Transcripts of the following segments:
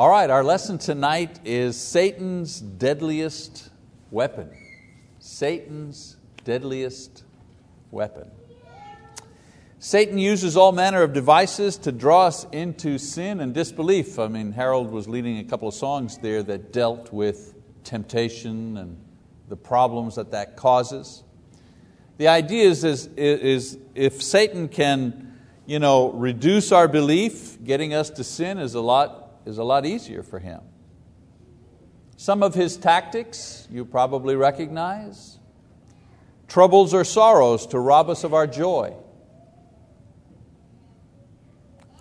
All right, our lesson tonight is Satan's deadliest weapon. Satan's deadliest weapon. Satan uses all manner of devices to draw us into sin and disbelief. I mean, Harold was leading a couple of songs there that dealt with temptation and the problems that that causes. The idea is, is, is if Satan can you know, reduce our belief, getting us to sin is a, lot, is a lot easier for him. Some of his tactics you probably recognize. Troubles or sorrows to rob us of our joy.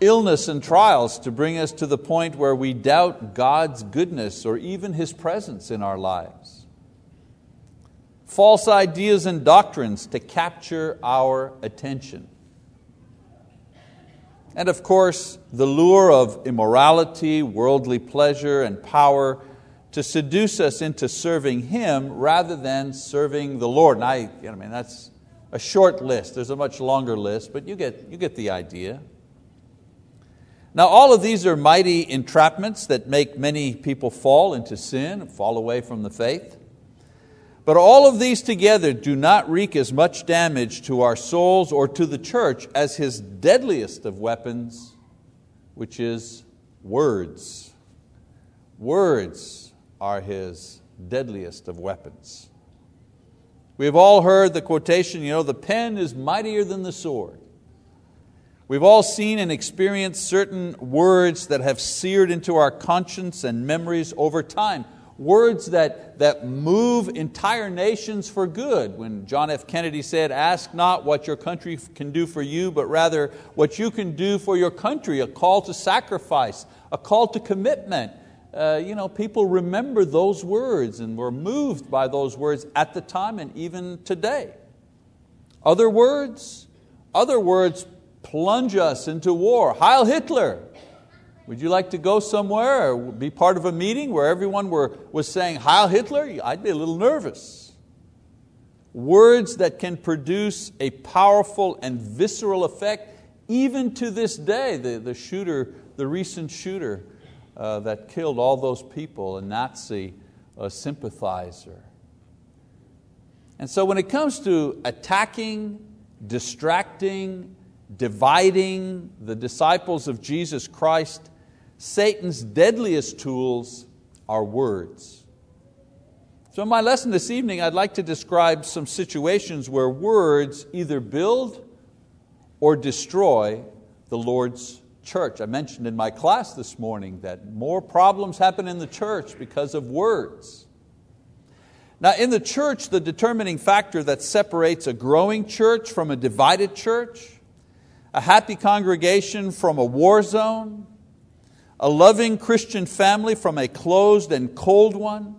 Illness and trials to bring us to the point where we doubt God's goodness or even His presence in our lives. False ideas and doctrines to capture our attention. And of course, the lure of immorality, worldly pleasure, and power to seduce us into serving Him rather than serving the Lord. And I, I mean, that's a short list. There's a much longer list, but you get, you get the idea. Now, all of these are mighty entrapments that make many people fall into sin, fall away from the faith. But all of these together do not wreak as much damage to our souls or to the church as his deadliest of weapons, which is words. Words are his deadliest of weapons. We have all heard the quotation, you know, the pen is mightier than the sword. We've all seen and experienced certain words that have seared into our conscience and memories over time. Words that, that move entire nations for good. When John F. Kennedy said, Ask not what your country can do for you, but rather what you can do for your country, a call to sacrifice, a call to commitment. Uh, you know, people remember those words and were moved by those words at the time and even today. Other words, other words plunge us into war. Heil Hitler! Would you like to go somewhere or be part of a meeting where everyone were, was saying Heil Hitler? I'd be a little nervous. Words that can produce a powerful and visceral effect even to this day. The, the shooter, the recent shooter uh, that killed all those people, a Nazi a sympathizer. And so when it comes to attacking, distracting, dividing the disciples of Jesus Christ, Satan's deadliest tools are words. So, in my lesson this evening, I'd like to describe some situations where words either build or destroy the Lord's church. I mentioned in my class this morning that more problems happen in the church because of words. Now, in the church, the determining factor that separates a growing church from a divided church a happy congregation from a war zone, a loving Christian family from a closed and cold one.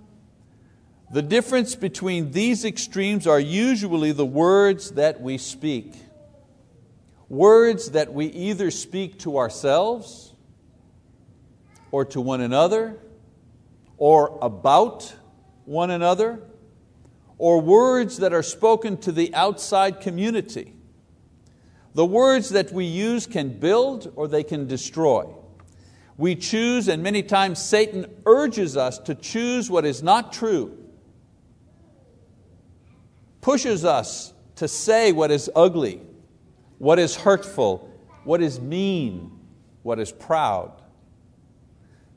The difference between these extremes are usually the words that we speak. Words that we either speak to ourselves or to one another or about one another, or words that are spoken to the outside community the words that we use can build or they can destroy. We choose, and many times Satan urges us to choose what is not true, pushes us to say what is ugly, what is hurtful, what is mean, what is proud.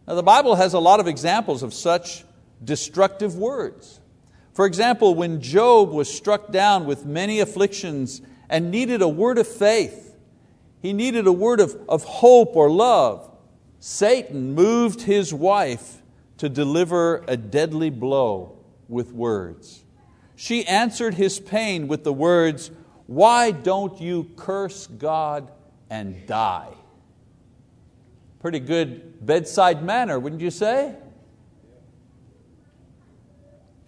Now, the Bible has a lot of examples of such destructive words. For example, when Job was struck down with many afflictions and needed a word of faith. He needed a word of, of hope or love. Satan moved his wife to deliver a deadly blow with words. She answered his pain with the words, Why don't you curse God and die? Pretty good bedside manner, wouldn't you say?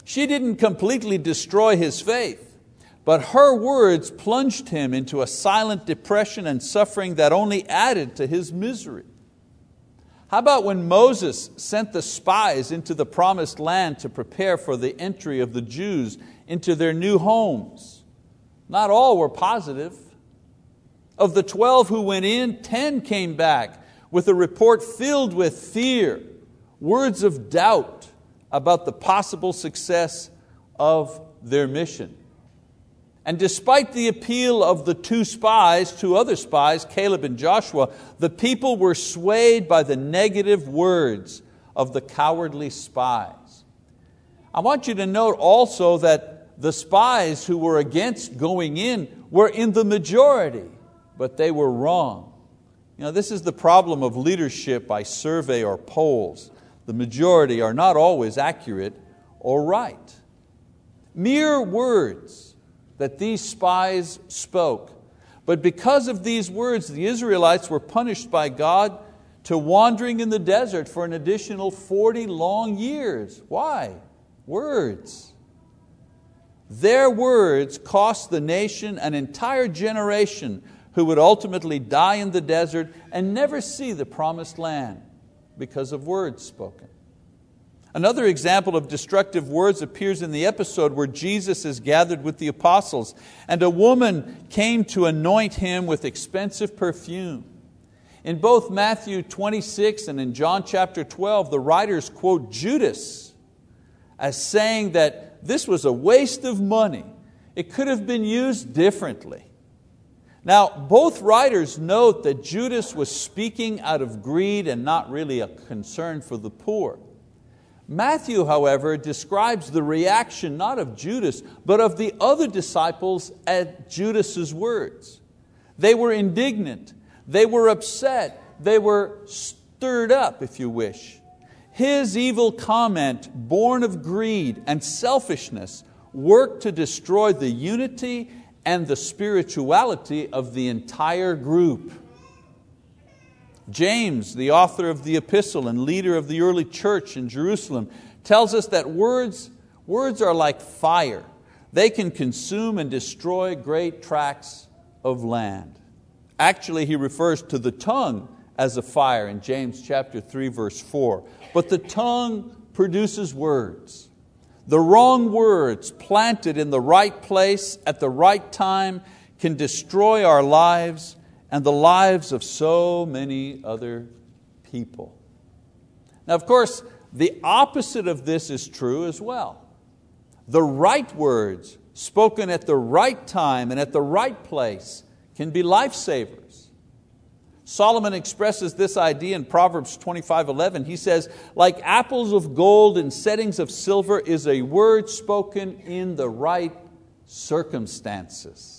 She didn't completely destroy his faith. But her words plunged him into a silent depression and suffering that only added to his misery. How about when Moses sent the spies into the promised land to prepare for the entry of the Jews into their new homes? Not all were positive. Of the 12 who went in, 10 came back with a report filled with fear, words of doubt about the possible success of their mission. And despite the appeal of the two spies, two other spies, Caleb and Joshua, the people were swayed by the negative words of the cowardly spies. I want you to note also that the spies who were against going in were in the majority, but they were wrong. You know, this is the problem of leadership by survey or polls. The majority are not always accurate or right. Mere words that these spies spoke. But because of these words, the Israelites were punished by God to wandering in the desert for an additional 40 long years. Why? Words. Their words cost the nation an entire generation who would ultimately die in the desert and never see the promised land because of words spoken. Another example of destructive words appears in the episode where Jesus is gathered with the apostles, and a woman came to anoint him with expensive perfume. In both Matthew 26 and in John chapter 12, the writers quote Judas as saying that this was a waste of money. It could have been used differently. Now, both writers note that Judas was speaking out of greed and not really a concern for the poor. Matthew, however, describes the reaction not of Judas, but of the other disciples at Judas's words. They were indignant, they were upset, they were stirred up, if you wish. His evil comment, born of greed and selfishness, worked to destroy the unity and the spirituality of the entire group. James, the author of the epistle and leader of the early church in Jerusalem, tells us that words, words are like fire. They can consume and destroy great tracts of land. Actually, he refers to the tongue as a fire in James chapter 3, verse 4. But the tongue produces words. The wrong words planted in the right place at the right time can destroy our lives and the lives of so many other people. Now, of course, the opposite of this is true as well. The right words spoken at the right time and at the right place can be lifesavers. Solomon expresses this idea in Proverbs 25:11. He says, "Like apples of gold in settings of silver is a word spoken in the right circumstances."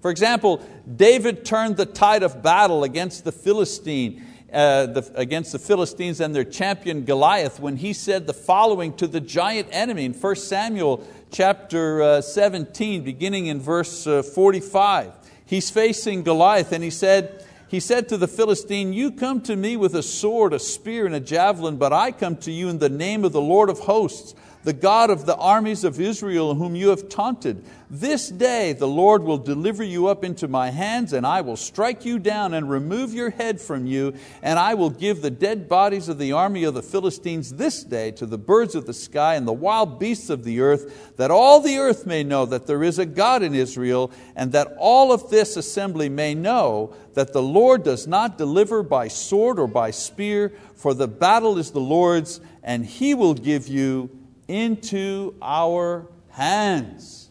For example, David turned the tide of battle against the Philistine, uh, the, against the Philistines and their champion Goliath when he said the following to the giant enemy in 1 Samuel chapter uh, 17, beginning in verse uh, 45. He's facing Goliath and he said, he said to the Philistine, You come to me with a sword, a spear, and a javelin, but I come to you in the name of the Lord of hosts the God of the armies of Israel, whom you have taunted. This day the Lord will deliver you up into my hands, and I will strike you down and remove your head from you, and I will give the dead bodies of the army of the Philistines this day to the birds of the sky and the wild beasts of the earth, that all the earth may know that there is a God in Israel, and that all of this assembly may know that the Lord does not deliver by sword or by spear, for the battle is the Lord's, and He will give you into our hands.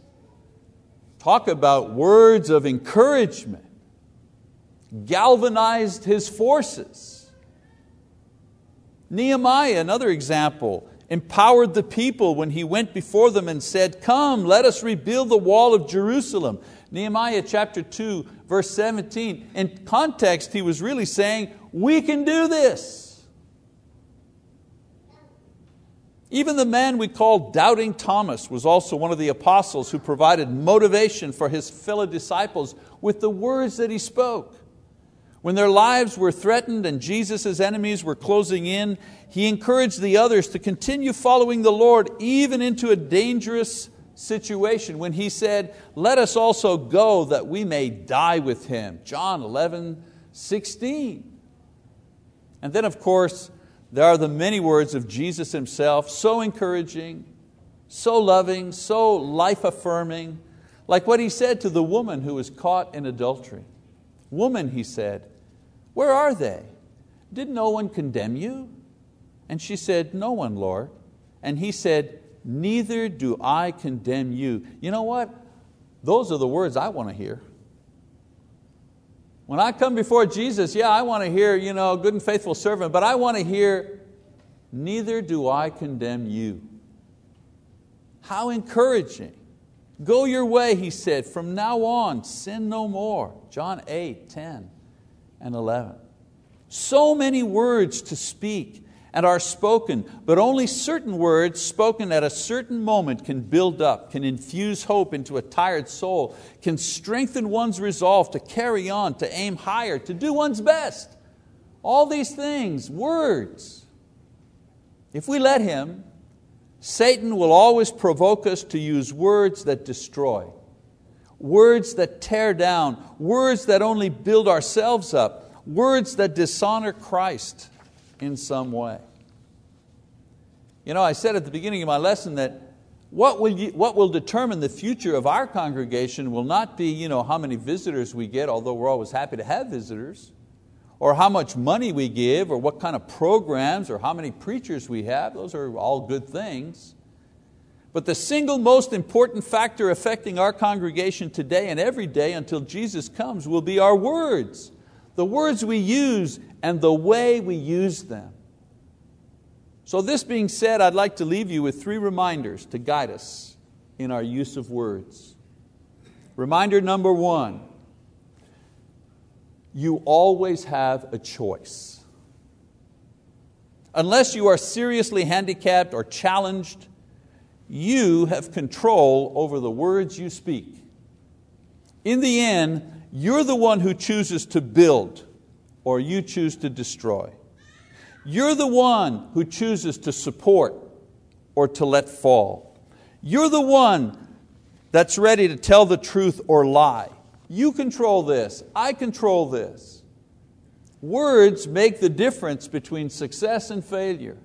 Talk about words of encouragement. Galvanized his forces. Nehemiah, another example, empowered the people when he went before them and said, Come, let us rebuild the wall of Jerusalem. Nehemiah chapter 2, verse 17. In context, he was really saying, We can do this. Even the man we call Doubting Thomas was also one of the apostles who provided motivation for his fellow disciples with the words that he spoke. When their lives were threatened and Jesus' enemies were closing in, he encouraged the others to continue following the Lord even into a dangerous situation when he said, Let us also go that we may die with him. John 11, 16. And then, of course, there are the many words of Jesus Himself, so encouraging, so loving, so life affirming, like what He said to the woman who was caught in adultery. Woman, He said, where are they? Did no one condemn you? And she said, No one, Lord. And he said, Neither do I condemn you. You know what? Those are the words I want to hear. When I come before Jesus, yeah, I want to hear, you know, good and faithful servant, but I want to hear, neither do I condemn you. How encouraging. Go your way, he said, from now on, sin no more. John 8, 10 and 11. So many words to speak and are spoken, but only certain words spoken at a certain moment can build up, can infuse hope into a tired soul, can strengthen one's resolve to carry on, to aim higher, to do one's best. All these things, words. If we let Him, Satan will always provoke us to use words that destroy, words that tear down, words that only build ourselves up, words that dishonor Christ in some way. You know, I said at the beginning of my lesson that what will, you, what will determine the future of our congregation will not be you know, how many visitors we get, although we're always happy to have visitors, or how much money we give, or what kind of programs, or how many preachers we have. Those are all good things. But the single most important factor affecting our congregation today and every day until Jesus comes will be our words. The words we use and the way we use them. So, this being said, I'd like to leave you with three reminders to guide us in our use of words. Reminder number one you always have a choice. Unless you are seriously handicapped or challenged, you have control over the words you speak. In the end, you're the one who chooses to build or you choose to destroy. You're the one who chooses to support or to let fall. You're the one that's ready to tell the truth or lie. You control this, I control this. Words make the difference between success and failure.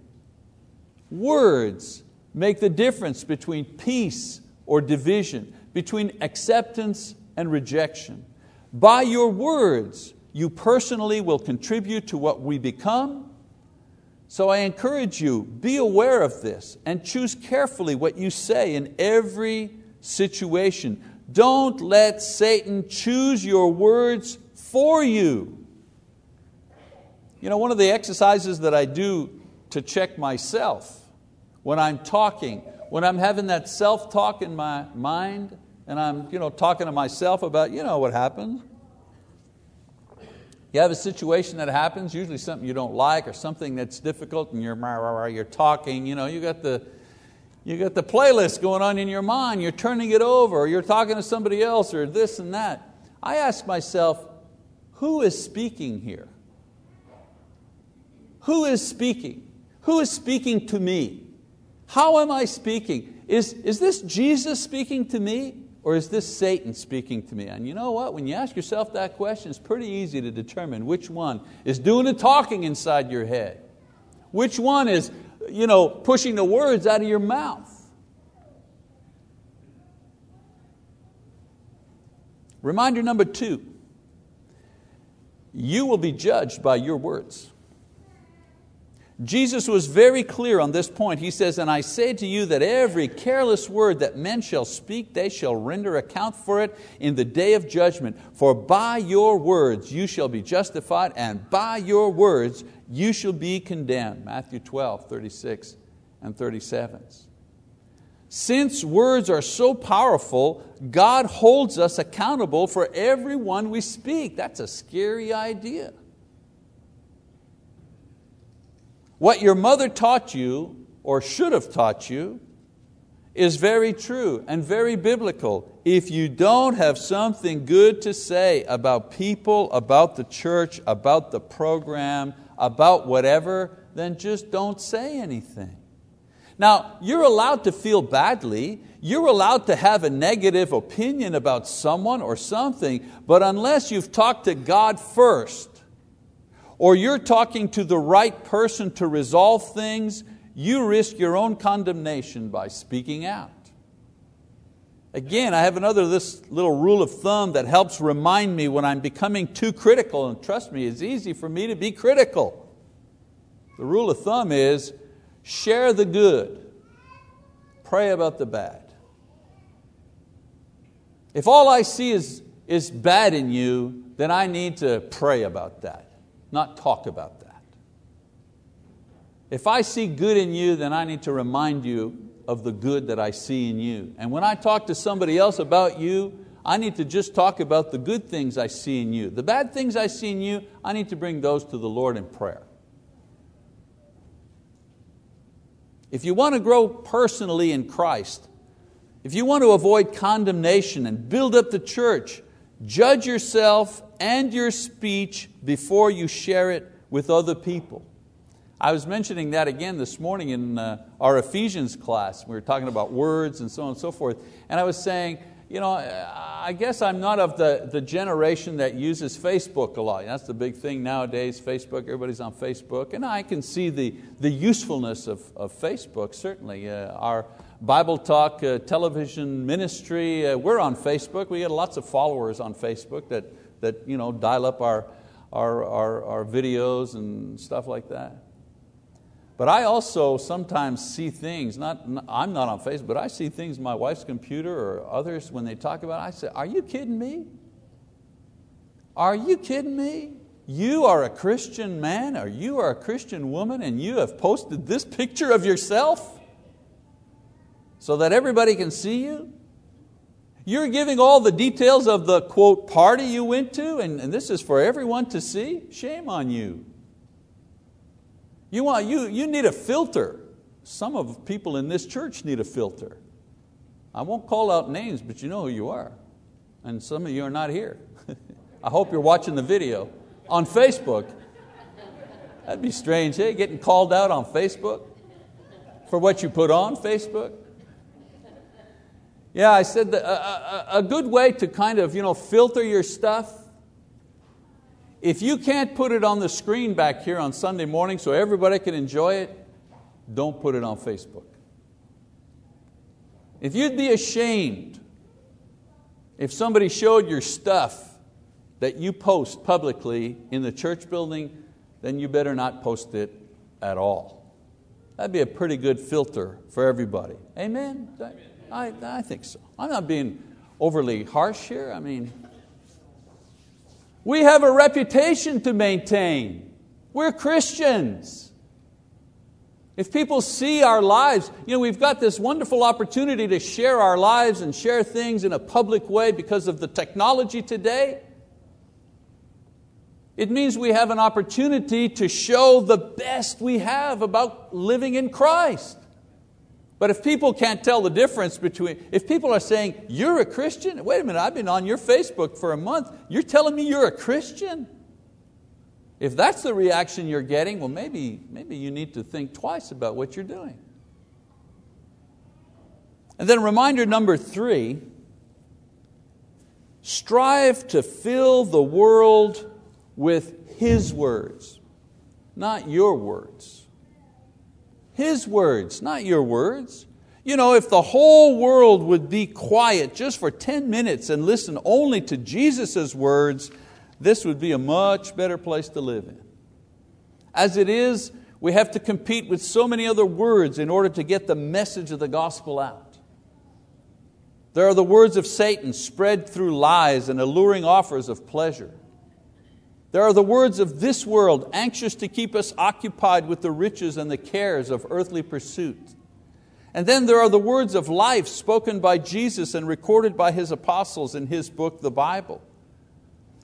Words make the difference between peace or division, between acceptance and rejection. By your words, you personally will contribute to what we become. So I encourage you, be aware of this and choose carefully what you say in every situation. Don't let Satan choose your words for you. You know, one of the exercises that I do to check myself when I'm talking, when I'm having that self talk in my mind, and I'm you know, talking to myself about, you know what happens. You have a situation that happens, usually something you don't like or something that's difficult, and you're, you're talking, you know, you got the, you got the playlist going on in your mind, you're turning it over, or you're talking to somebody else, or this and that. I ask myself, who is speaking here? Who is speaking? Who is speaking to me? How am I speaking? Is, is this Jesus speaking to me? Or is this Satan speaking to me? And you know what? When you ask yourself that question, it's pretty easy to determine which one is doing the talking inside your head. Which one is you know, pushing the words out of your mouth. Reminder number two you will be judged by your words. Jesus was very clear on this point. He says, And I say to you that every careless word that men shall speak, they shall render account for it in the day of judgment. For by your words you shall be justified, and by your words you shall be condemned. Matthew 12, 36 and 37. Since words are so powerful, God holds us accountable for every one we speak. That's a scary idea. What your mother taught you, or should have taught you, is very true and very biblical. If you don't have something good to say about people, about the church, about the program, about whatever, then just don't say anything. Now, you're allowed to feel badly, you're allowed to have a negative opinion about someone or something, but unless you've talked to God first, or you're talking to the right person to resolve things, you risk your own condemnation by speaking out. Again, I have another this little rule of thumb that helps remind me when I'm becoming too critical, and trust me, it's easy for me to be critical. The rule of thumb is share the good, pray about the bad. If all I see is, is bad in you, then I need to pray about that, not talk about that. If I see good in you, then I need to remind you of the good that I see in you. And when I talk to somebody else about you, I need to just talk about the good things I see in you. The bad things I see in you, I need to bring those to the Lord in prayer. If you want to grow personally in Christ, if you want to avoid condemnation and build up the church, judge yourself and your speech before you share it with other people. I was mentioning that again this morning in uh, our Ephesians class. We were talking about words and so on and so forth. And I was saying, you know, I guess I'm not of the, the generation that uses Facebook a lot. That's the big thing nowadays, Facebook, everybody's on Facebook. And I can see the, the usefulness of, of Facebook, certainly. Uh, our Bible Talk uh, television ministry, uh, we're on Facebook. We get lots of followers on Facebook that, that you know, dial up our, our, our, our videos and stuff like that. But I also sometimes see things, not, I'm not on Facebook, but I see things my wife's computer or others when they talk about it, I say, are you kidding me? Are you kidding me? You are a Christian man or you are a Christian woman and you have posted this picture of yourself so that everybody can see you? You're giving all the details of the quote party you went to and, and this is for everyone to see? Shame on you. You, want, you, you need a filter. Some of people in this church need a filter. I won't call out names, but you know who you are. And some of you are not here. I hope you're watching the video on Facebook. That'd be strange, hey, getting called out on Facebook for what you put on Facebook. Yeah, I said that a, a, a good way to kind of you know, filter your stuff if you can't put it on the screen back here on Sunday morning so everybody can enjoy it, don't put it on Facebook. If you'd be ashamed if somebody showed your stuff that you post publicly in the church building, then you better not post it at all. That'd be a pretty good filter for everybody. Amen? I, I think so. I'm not being overly harsh here. I mean, we have a reputation to maintain. We're Christians. If people see our lives, you know, we've got this wonderful opportunity to share our lives and share things in a public way because of the technology today. It means we have an opportunity to show the best we have about living in Christ. But if people can't tell the difference between, if people are saying, you're a Christian, wait a minute, I've been on your Facebook for a month, you're telling me you're a Christian? If that's the reaction you're getting, well, maybe, maybe you need to think twice about what you're doing. And then reminder number three strive to fill the world with His words, not your words. His words, not your words. You know, if the whole world would be quiet just for 10 minutes and listen only to Jesus' words, this would be a much better place to live in. As it is, we have to compete with so many other words in order to get the message of the gospel out. There are the words of Satan spread through lies and alluring offers of pleasure. There are the words of this world, anxious to keep us occupied with the riches and the cares of earthly pursuit. And then there are the words of life spoken by Jesus and recorded by His apostles in His book, the Bible.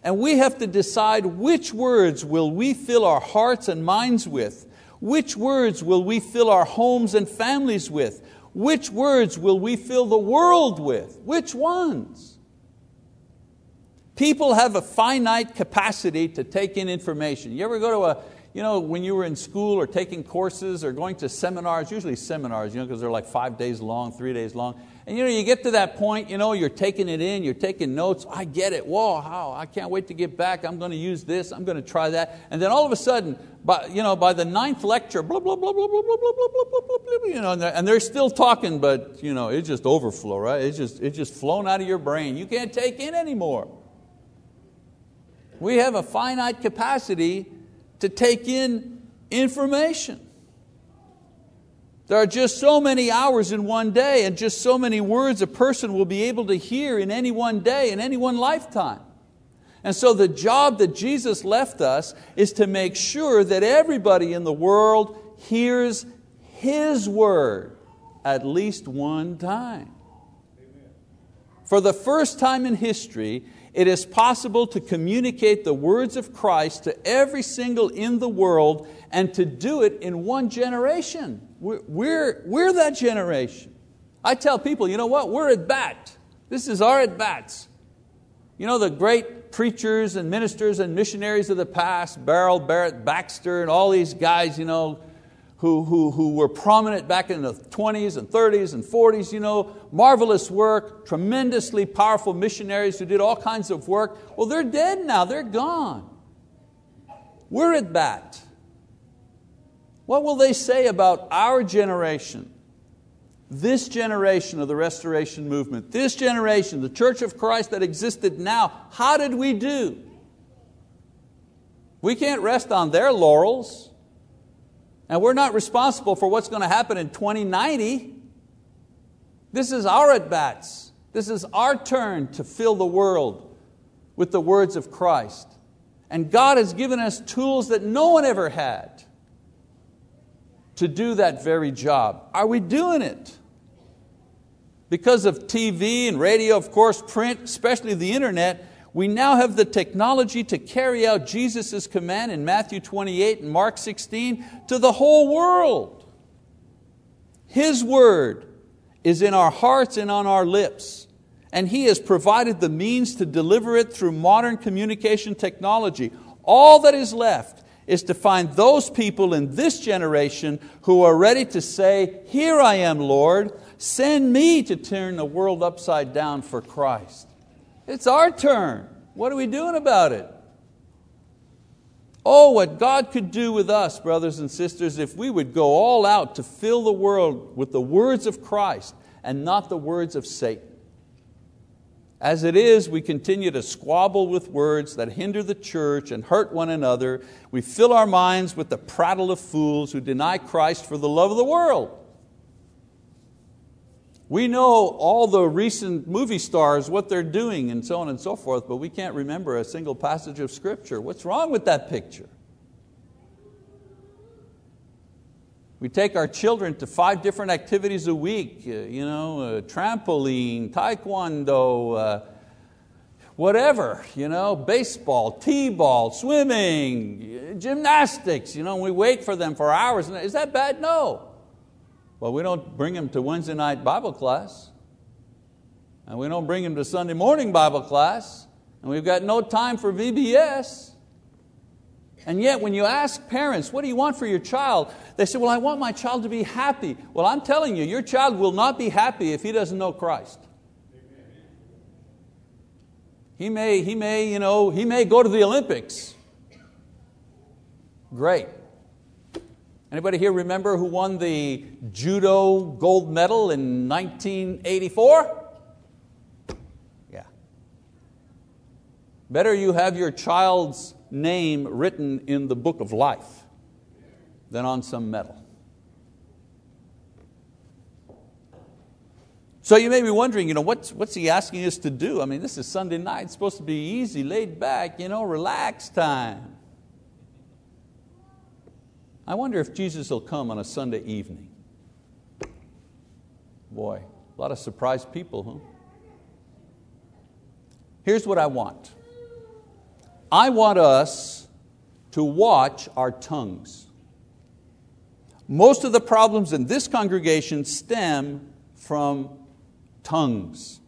And we have to decide which words will we fill our hearts and minds with, which words will we fill our homes and families with, which words will we fill the world with, which ones? People have a finite capacity to take in information. You ever go to a, you know, when you were in school or taking courses or going to seminars, usually seminars, you know, because they're like five days long, three days long. And you know, you get to that point, you know, you're taking it in, you're taking notes. I get it. Whoa, how? I can't wait to get back. I'm going to use this. I'm going to try that. And then all of a sudden, by, you know, by the ninth lecture, blah, blah, blah, blah, blah, blah, blah, blah, blah, blah, blah, you know, and they're, and they're still talking, but you know, it's just overflow, right? It's just, it's just flown out of your brain. You can't take in anymore. We have a finite capacity to take in information. There are just so many hours in one day and just so many words a person will be able to hear in any one day, in any one lifetime. And so the job that Jesus left us is to make sure that everybody in the world hears His word at least one time. For the first time in history, it is possible to communicate the words of Christ to every single in the world and to do it in one generation. We're, we're, we're that generation. I tell people, you know what, we're at bat. This is our at bats. You know the great preachers and ministers and missionaries of the past, Beryl, Barrett, Baxter, and all these guys, you know, who, who, who were prominent back in the 20s and 30s and 40s, you know, marvelous work, tremendously powerful missionaries who did all kinds of work. Well, they're dead now, they're gone. We're at bat. What will they say about our generation? This generation of the restoration movement, this generation, the church of Christ that existed now, how did we do? We can't rest on their laurels. And we're not responsible for what's going to happen in 2090. This is our at bats. This is our turn to fill the world with the words of Christ. And God has given us tools that no one ever had to do that very job. Are we doing it? Because of TV and radio, of course, print, especially the internet, we now have the technology to carry out Jesus' command in Matthew 28 and Mark 16 to the whole world. His word is in our hearts and on our lips, and He has provided the means to deliver it through modern communication technology. All that is left is to find those people in this generation who are ready to say, Here I am, Lord, send me to turn the world upside down for Christ. It's our turn. What are we doing about it? Oh, what God could do with us, brothers and sisters, if we would go all out to fill the world with the words of Christ and not the words of Satan. As it is, we continue to squabble with words that hinder the church and hurt one another. We fill our minds with the prattle of fools who deny Christ for the love of the world. We know all the recent movie stars, what they're doing, and so on and so forth, but we can't remember a single passage of Scripture. What's wrong with that picture? We take our children to five different activities a week, uh, you know, uh, trampoline, taekwondo, uh, whatever, you know, baseball, t-ball, swimming, gymnastics, you know, we wait for them for hours. Is that bad? No. Well, we don't bring them to Wednesday night Bible class, and we don't bring them to Sunday morning Bible class, and we've got no time for VBS. And yet, when you ask parents, what do you want for your child? They say, Well, I want my child to be happy. Well, I'm telling you, your child will not be happy if he doesn't know Christ. He may, he may, you know, he may go to the Olympics. Great. Anybody here remember who won the judo gold medal in 1984? Yeah. Better you have your child's name written in the book of life than on some medal. So you may be wondering, you know, what's, what's he asking us to do? I mean, this is Sunday night, it's supposed to be easy, laid back, you know, relaxed time. I wonder if Jesus will come on a Sunday evening. Boy, a lot of surprised people, huh? Here's what I want I want us to watch our tongues. Most of the problems in this congregation stem from tongues.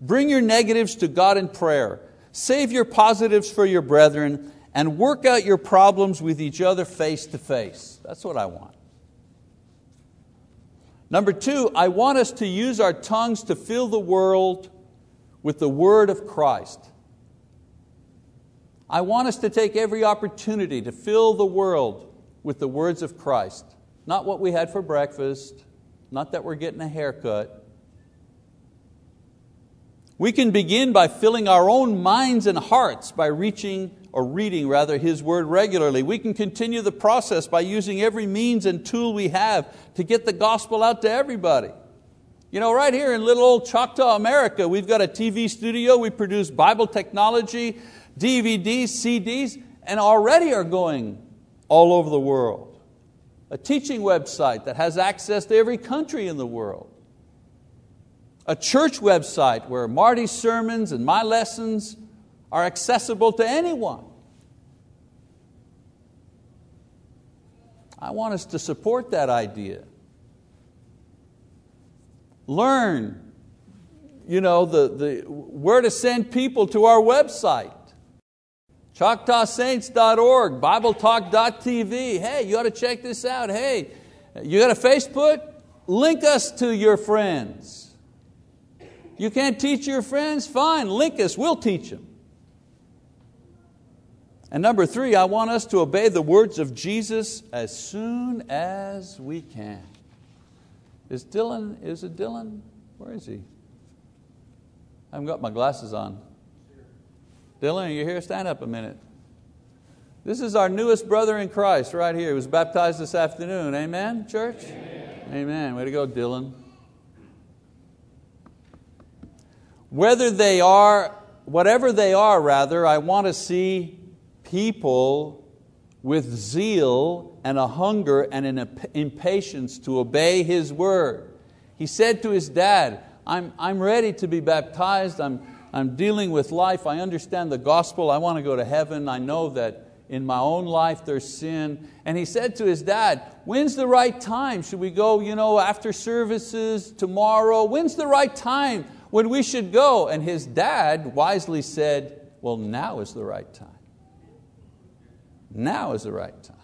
Bring your negatives to God in prayer. Save your positives for your brethren and work out your problems with each other face to face. That's what I want. Number two, I want us to use our tongues to fill the world with the word of Christ. I want us to take every opportunity to fill the world with the words of Christ. Not what we had for breakfast, not that we're getting a haircut. We can begin by filling our own minds and hearts by reaching or reading rather His word regularly. We can continue the process by using every means and tool we have to get the gospel out to everybody. You know, right here in little old Choctaw, America, we've got a TV studio, we produce Bible technology, DVDs, CDs, and already are going all over the world. A teaching website that has access to every country in the world a church website where Marty's sermons and my lessons are accessible to anyone. I want us to support that idea. Learn you know, the, the, where to send people to our website. ChoctawSaints.org, BibleTalk.tv. Hey, you ought to check this out. Hey, you got a Facebook? Link us to your friends. You can't teach your friends? Fine, link us, we'll teach them. And number three, I want us to obey the words of Jesus as soon as we can. Is Dylan, is it Dylan? Where is he? I haven't got my glasses on. Dylan, are you here? Stand up a minute. This is our newest brother in Christ right here. He was baptized this afternoon. Amen, church? Amen. Amen. Way to go, Dylan. Whether they are, whatever they are, rather, I want to see people with zeal and a hunger and an impatience to obey His word. He said to his dad, I'm, I'm ready to be baptized, I'm, I'm dealing with life, I understand the gospel, I want to go to heaven, I know that in my own life there's sin. And he said to his dad, When's the right time? Should we go you know, after services tomorrow? When's the right time? When we should go. And his dad wisely said, Well, now is the right time. Now is the right time.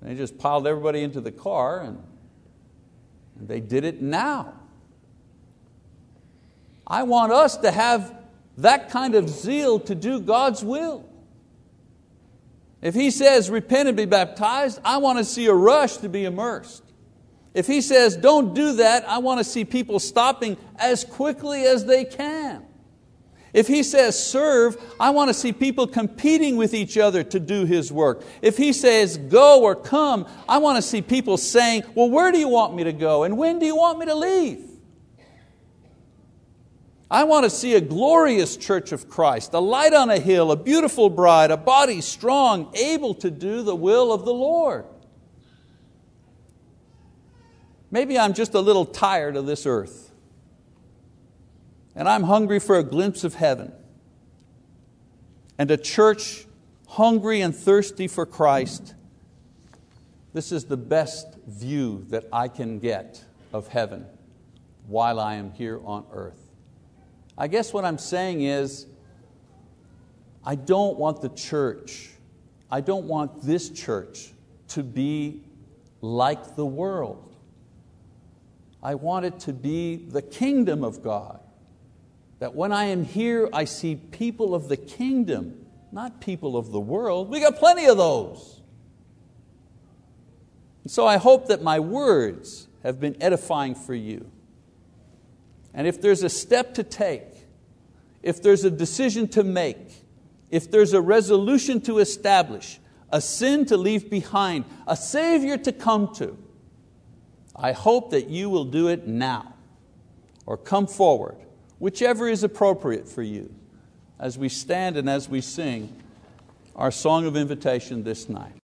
And he just piled everybody into the car and, and they did it now. I want us to have that kind of zeal to do God's will. If He says, repent and be baptized, I want to see a rush to be immersed. If he says, don't do that, I want to see people stopping as quickly as they can. If he says serve, I want to see people competing with each other to do his work. If he says go or come, I want to see people saying, well, where do you want me to go and when do you want me to leave? I want to see a glorious church of Christ, a light on a hill, a beautiful bride, a body strong, able to do the will of the Lord. Maybe I'm just a little tired of this earth. And I'm hungry for a glimpse of heaven. And a church hungry and thirsty for Christ. This is the best view that I can get of heaven while I am here on earth. I guess what I'm saying is, I don't want the church, I don't want this church to be like the world. I want it to be the kingdom of God. That when I am here, I see people of the kingdom, not people of the world. We got plenty of those. And so I hope that my words have been edifying for you. And if there's a step to take, if there's a decision to make, if there's a resolution to establish, a sin to leave behind, a Savior to come to, I hope that you will do it now or come forward, whichever is appropriate for you, as we stand and as we sing our song of invitation this night.